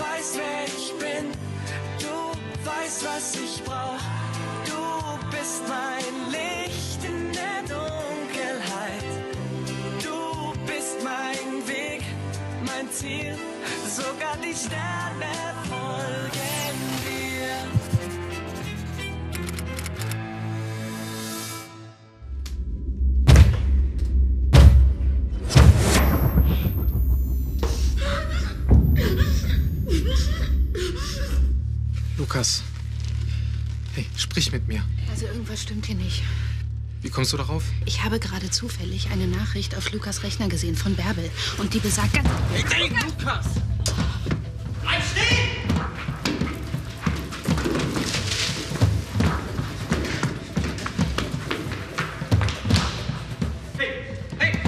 weißt, wer ich bin. Du weißt, was ich brauch. Du bist mein Licht in der Dunkelheit. Du bist mein Weg, mein Ziel. Sogar die Sterne Sprich mit mir. Also irgendwas stimmt hier nicht. Wie kommst du darauf? Ich habe gerade zufällig eine Nachricht auf Lukas Rechner gesehen von Bärbel. Und die besagt ganz... Hey, Lukas! Bleib stehen! Hey! Hey!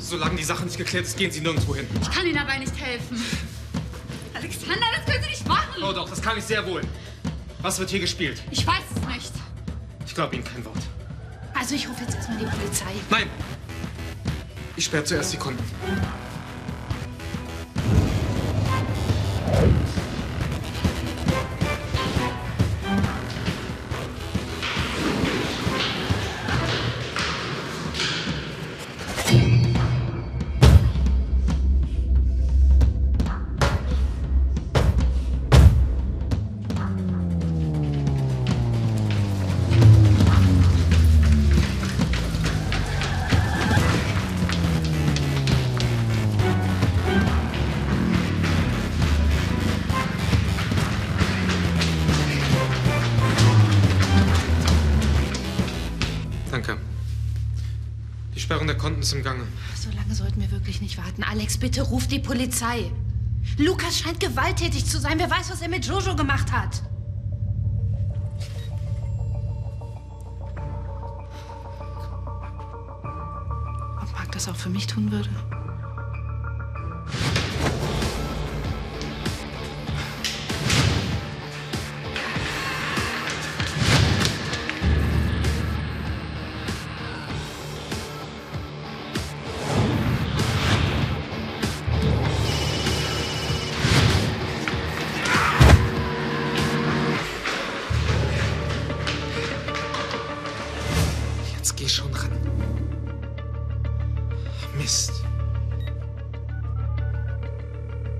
Solange die Sache nicht geklärt ist, gehen Sie nirgendwo hin. Ich kann Ihnen dabei nicht helfen. Alexander, das können Sie nicht doch, das kann ich sehr wohl. Was wird hier gespielt? Ich weiß es nicht. Ich glaube Ihnen kein Wort. Also ich rufe jetzt erstmal die Polizei. Nein! Ich sperre zuerst die Konten. Die Sperrung der Konten ist im Gange. So lange sollten wir wirklich nicht warten. Alex, bitte ruf die Polizei. Lukas scheint gewalttätig zu sein. Wer weiß, was er mit Jojo gemacht hat. Ob Marc das auch für mich tun würde? Geh schon ran. Mist.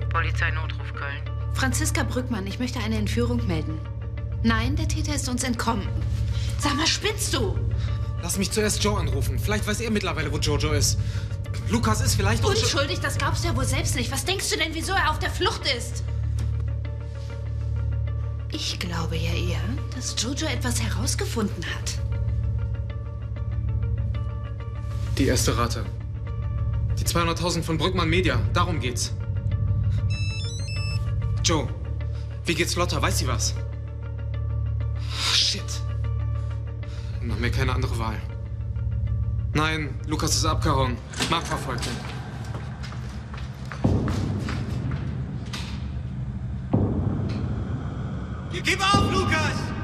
Polizeinotruf Köln. Franziska Brückmann, ich möchte eine Entführung melden. Nein, der Täter ist uns entkommen. Sag mal, spinnst du? Lass mich zuerst Joe anrufen. Vielleicht weiß er mittlerweile, wo Jojo ist. Lukas ist vielleicht... unschuld- Unschuldig, das glaubst du ja wohl selbst nicht. Was denkst du denn, wieso er auf der Flucht ist? Ich glaube ja eher, dass Jojo etwas herausgefunden hat. Die erste Rate. Die 200.000 von Brückmann Media. Darum geht's. Joe, wie geht's Lotta? Weiß sie was? Shit. Dann haben keine andere Wahl. Nein, Lukas ist abgehauen. Mark verfolgt ihn. Gib auf, Lukas!